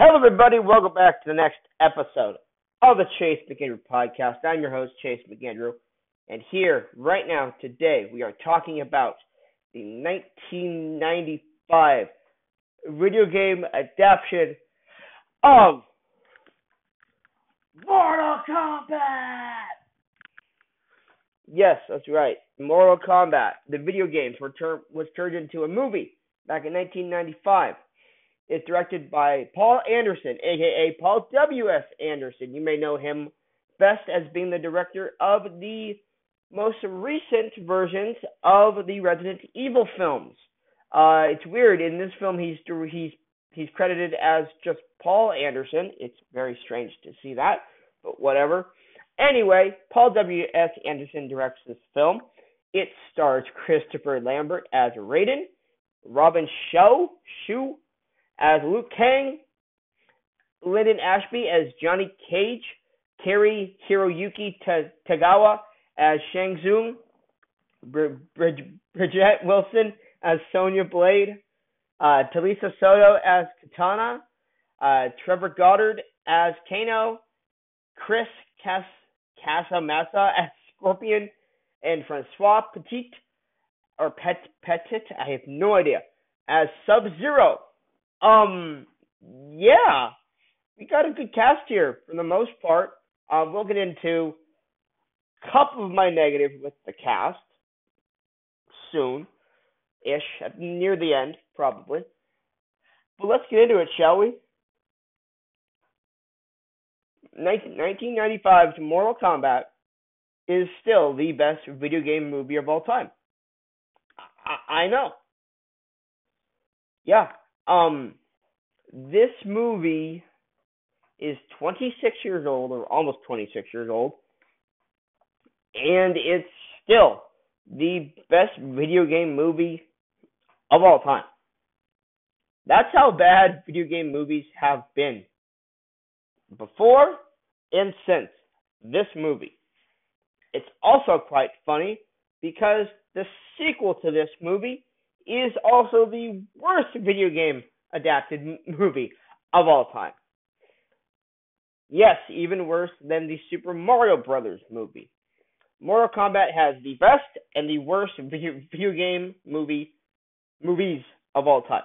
Hello, everybody. Welcome back to the next episode of the Chase McAndrew podcast. I'm your host, Chase McAndrew. And here, right now, today, we are talking about the 1995 video game adaptation of Mortal Kombat! Yes, that's right. Mortal Kombat, the video game, was turned into a movie back in 1995. It's directed by Paul Anderson, aka Paul W.S. Anderson. You may know him best as being the director of the most recent versions of the Resident Evil films. Uh, it's weird. In this film, he's he's he's credited as just Paul Anderson. It's very strange to see that, but whatever. Anyway, Paul W.S. Anderson directs this film. It stars Christopher Lambert as Raiden, Robin Shou, Shu as Liu Kang, Linden Ashby as Johnny Cage, Cary Hiroyuki Tagawa as Shang Tsung, Bridget Wilson as Sonya Blade, uh, Talisa Soto as Katana, uh, Trevor Goddard as Kano, Chris Cas- Casamassa as Scorpion, and Francois Petit or Pet Petit, I have no idea, as Sub Zero. Um, yeah, we got a good cast here for the most part. Um, we'll get into a couple of my negatives with the cast soon, ish, near the end probably. But let's get into it, shall we? 1995's Mortal Kombat is still the best video game movie of all time. I, I know. Yeah, um, this movie is 26 years old, or almost 26 years old, and it's still the best video game movie of all time. That's how bad video game movies have been before and since this movie. It's also quite funny because the sequel to this movie is also the worst video game adapted movie of all time. Yes, even worse than the Super Mario Brothers movie. Mortal Kombat has the best and the worst video, video game movie movies of all time.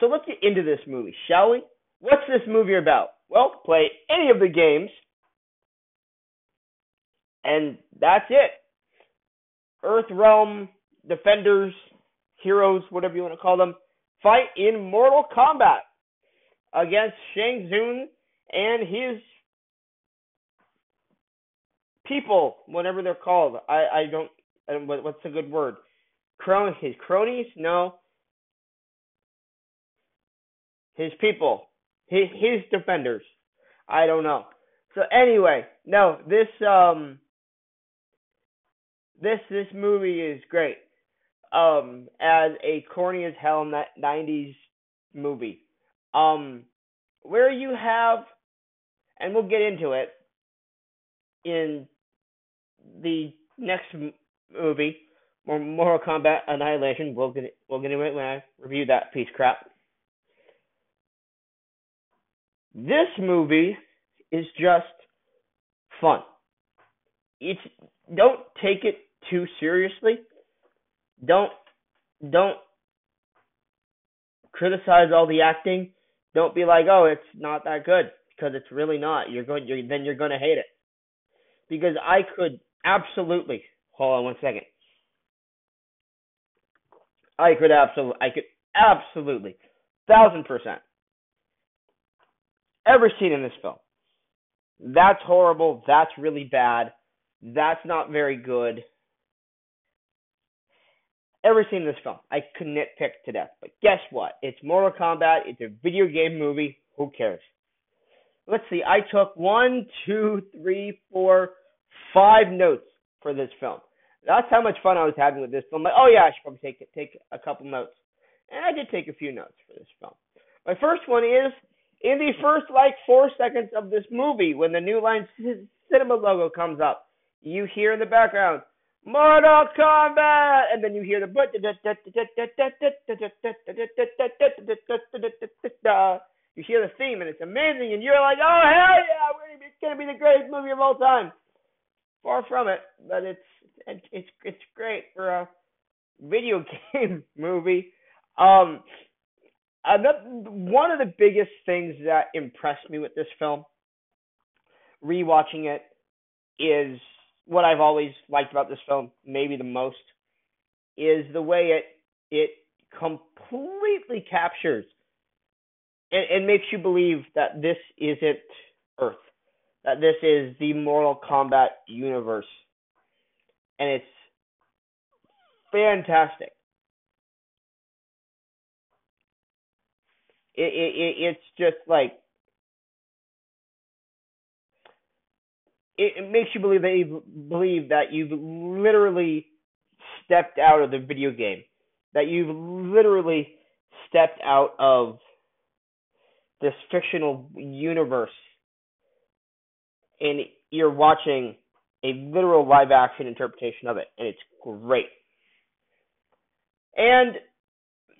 So let's get into this movie, shall we? What's this movie about? Well, play any of the games, and that's it. Earth Earthrealm defenders, heroes, whatever you want to call them, fight in Mortal Kombat against Shang Tsung and his people, whatever they're called. I I don't. I don't what's a good word? Cron his cronies? No. His people, his his defenders. I don't know. So anyway, no, this um this this movie is great. Um, as a corny as hell '90s movie, um, where you have, and we'll get into it in the next movie, Mortal Kombat Annihilation. We'll get we'll get into it when I review that piece crap. This movie is just fun. It's don't take it too seriously. Don't don't criticize all the acting. Don't be like, "Oh, it's not that good," because it's really not. You're going you're, then you're going to hate it. Because I could absolutely hold on one second. I could absolutely I could absolutely thousand percent every scene in this film. That's horrible. That's really bad. That's not very good ever seen this film. I could nitpick to death. But guess what? It's Mortal Kombat. It's a video game movie. Who cares? Let's see. I took one, two, three, four, five notes for this film. That's how much fun I was having with this film. Like, oh yeah, I should probably take take a couple notes. And I did take a few notes for this film. My first one is in the first like four seconds of this movie, when the New Line Cinema logo comes up, you hear in the background Mortal Kombat, and then you hear the you hear the theme, and it's amazing, and you're like, oh hell yeah, it's gonna be the greatest movie of all time. Far from it, but it's it's it's great for a video game movie. Um, another, one of the biggest things that impressed me with this film, rewatching it, is what I've always liked about this film, maybe the most, is the way it it completely captures and, and makes you believe that this isn't Earth, that this is the Mortal Kombat universe, and it's fantastic. It, it, it's just like it, it makes you believe that you believe that you've literally stepped out of the video game, that you've literally stepped out of this fictional universe, and you're watching a literal live action interpretation of it, and it's great. And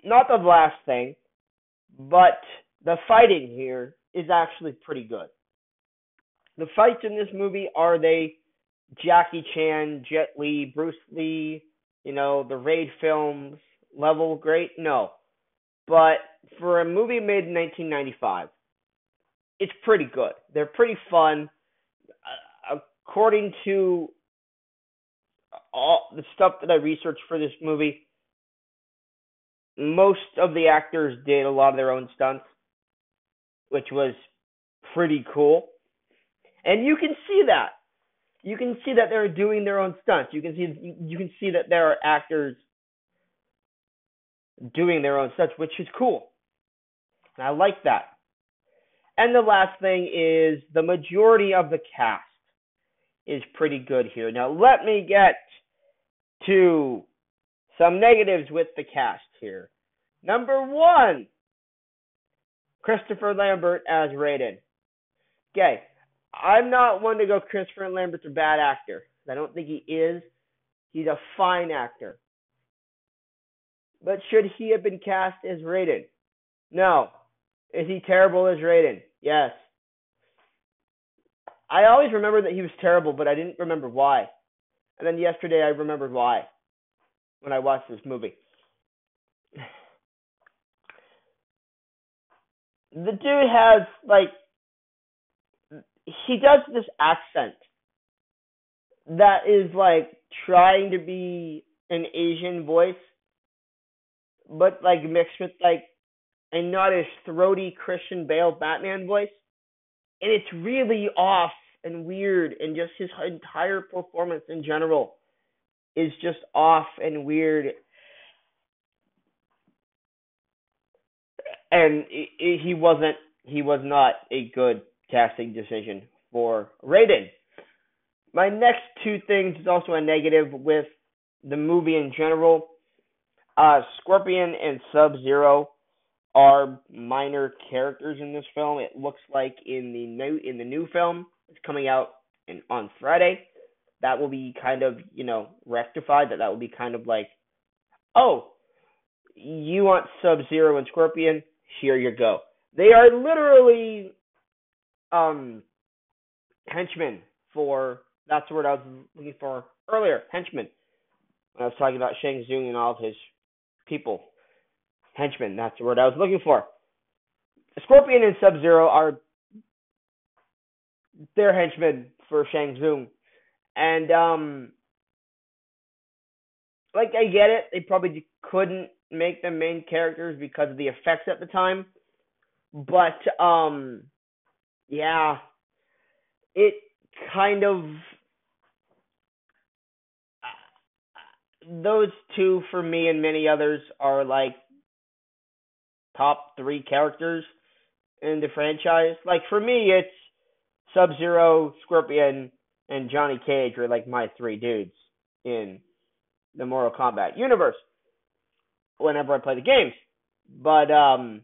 not the last thing, but the fighting here is actually pretty good. The fights in this movie are they Jackie Chan, Jet Li, Bruce Lee, you know, the Raid films level great? No. But for a movie made in 1995, it's pretty good. They're pretty fun. Uh, according to all the stuff that I researched for this movie, most of the actors did a lot of their own stunts, which was pretty cool. And you can see that. You can see that they're doing their own stunts. You can see you can see that there are actors doing their own stunts, which is cool. And I like that. And the last thing is the majority of the cast is pretty good here. Now let me get to some negatives with the cast here. Number one, Christopher Lambert as Raiden. Okay, I'm not one to go Christopher Lambert's a bad actor. I don't think he is. He's a fine actor. But should he have been cast as Raiden? No. Is he terrible as Raiden? Yes. I always remember that he was terrible, but I didn't remember why. And then yesterday I remembered why when I watched this movie. The dude has like he does this accent that is like trying to be an Asian voice, but like mixed with like a not as throaty Christian Bale Batman voice, and it's really off and weird, and just his entire performance in general is just off and weird. And he wasn't he was not a good casting decision for Raiden. My next two things is also a negative with the movie in general. Uh, Scorpion and Sub Zero are minor characters in this film. It looks like in the new in the new film, it's coming out in, on Friday. That will be kind of you know rectified. That that will be kind of like, oh, you want Sub Zero and Scorpion? Here you go. They are literally um henchmen for that's the word I was looking for earlier, henchmen. When I was talking about Shang Tsung and all of his people. Henchmen, that's the word I was looking for. Scorpion and Sub Zero are they're henchmen for Shang Tsung. And um like I get it, they probably couldn't make them main characters because of the effects at the time. But um yeah, it kind of those two for me and many others are like top three characters in the franchise. Like for me, it's Sub Zero, Scorpion, and Johnny Cage are like my three dudes in the Mortal Kombat universe. Whenever I play the games, but um,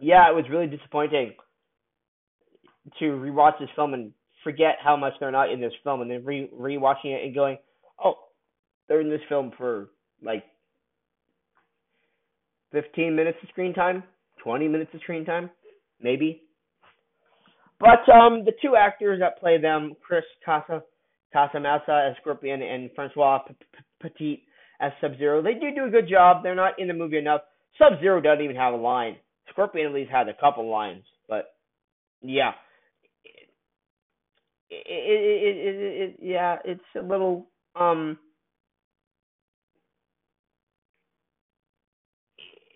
yeah, it was really disappointing to rewatch this film and forget how much they're not in this film, and then re rewatching it and going, oh, they're in this film for like 15 minutes of screen time, 20 minutes of screen time, maybe. But um, the two actors that play them, Chris Casa Casamassa as Scorpion and Francois Petit as Sub Zero, they do do a good job. They're not in the movie enough. Sub Zero doesn't even have a line. Scorpion at least had a couple lines, but yeah, it, it, it, it, yeah, it's a little um,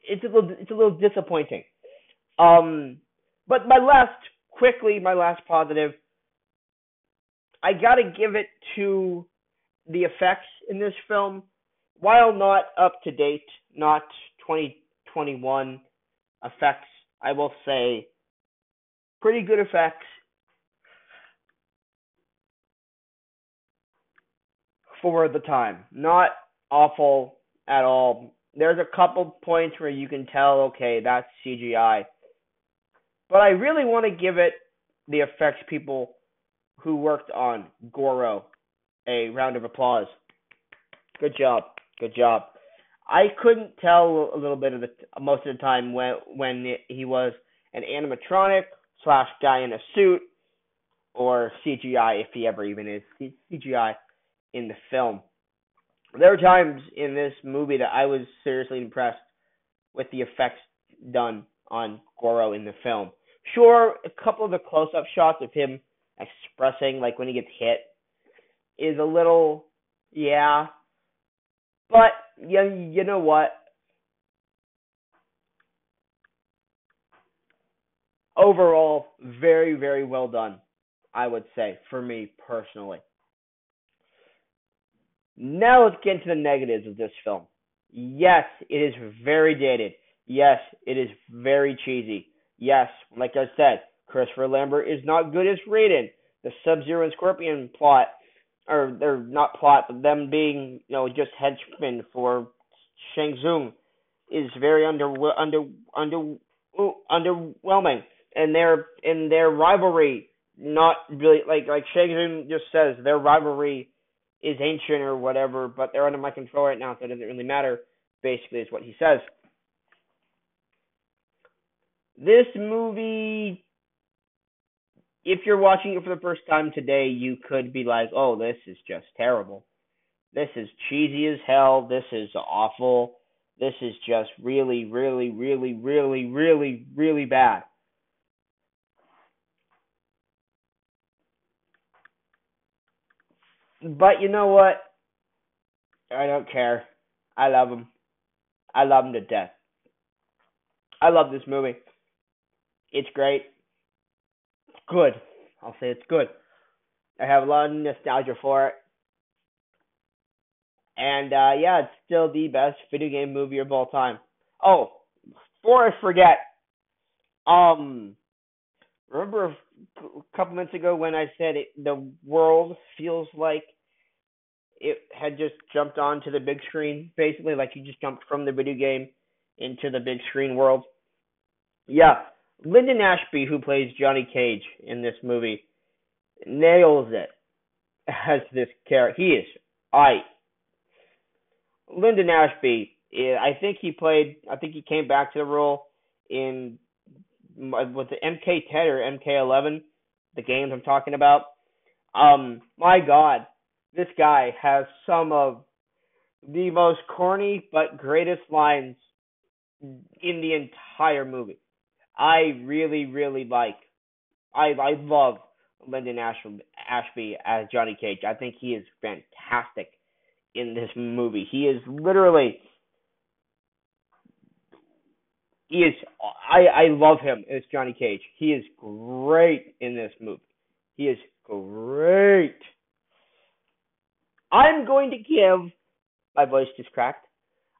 it's a little it's a little disappointing. Um, but my last quickly, my last positive, I gotta give it to the effects in this film. While not up to date, not 2021 effects, I will say pretty good effects. For the time. Not awful at all. There's a couple points where you can tell, okay, that's CGI. But I really want to give it the effects people who worked on Goro a round of applause. Good job. Good job. I couldn't tell a little bit of the most of the time when when he was an animatronic slash guy in a suit or CGI if he ever even is CGI in the film. There are times in this movie that I was seriously impressed with the effects done on Goro in the film. Sure, a couple of the close-up shots of him expressing like when he gets hit is a little yeah. But you, you know what? Overall, very, very well done, I would say, for me personally. Now let's get into the negatives of this film. Yes, it is very dated. Yes, it is very cheesy. Yes, like I said, Christopher Lambert is not good as Raiden. The Sub Zero and Scorpion plot, or they're not plot, but them being you know just henchmen for Shang Tsung, is very under under under underwhelming. And their in their rivalry, not really like like Shang Tsung just says their rivalry is ancient or whatever, but they're under my control right now, so it doesn't really matter. Basically, is what he says. This movie, if you're watching it for the first time today, you could be like, oh, this is just terrible. This is cheesy as hell. This is awful. This is just really, really, really, really, really, really bad. But you know what? I don't care. I love him. I love him to death. I love this movie. It's great. It's good. I'll say it's good. I have a lot of nostalgia for it. And uh, yeah, it's still the best video game movie of all time. Oh, before I forget, um, remember a couple minutes ago when I said it, the world feels like it had just jumped onto the big screen, basically, like you just jumped from the video game into the big screen world. Yeah, Linden Ashby, who plays Johnny Cage in this movie, nails it as this character. He is I. Linden Ashby, eh, I think he played. I think he came back to the role in with the MK10 or MK11, the games I'm talking about. Um, my God, this guy has some of the most corny but greatest lines in the entire movie. I really, really like. I I love Linden Ashby as Johnny Cage. I think he is fantastic in this movie. He is literally. He is. I I love him as Johnny Cage. He is great in this movie. He is great. I'm going to give. My voice just cracked.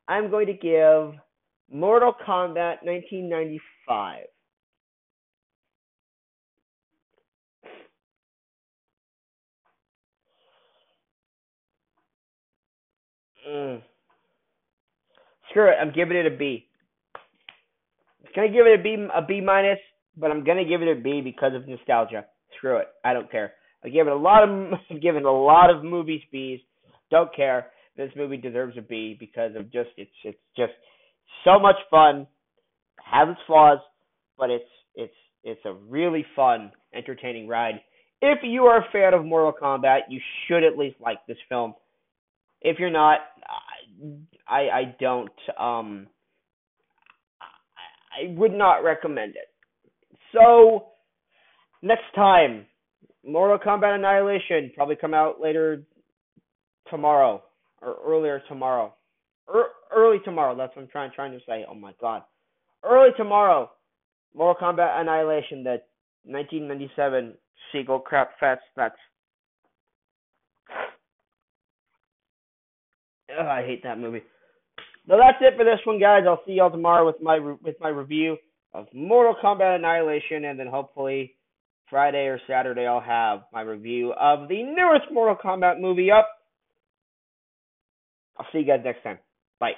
I'm going to give Mortal Kombat 1995. Mm. Screw it, I'm giving it a B. Gonna give it a B, a B minus, but I'm gonna give it a B because of nostalgia. Screw it, I don't care. I give it a lot of, I've given a lot of movies B's. Don't care. this movie deserves a B because of just it's it's just so much fun. Has its flaws, but it's it's it's a really fun, entertaining ride. If you are a fan of Mortal Kombat, you should at least like this film. If you're not, I I don't um I would not recommend it. So next time, Mortal Kombat Annihilation probably come out later tomorrow or earlier tomorrow. Er, early tomorrow. That's what I'm trying trying to say. Oh my god. Early tomorrow. Mortal Kombat Annihilation, the 1997 sequel. Crap, fats, that's Ugh, I hate that movie. So that's it for this one, guys. I'll see y'all tomorrow with my with my review of Mortal Kombat Annihilation, and then hopefully Friday or Saturday I'll have my review of the newest Mortal Kombat movie up. I'll see you guys next time. Bye.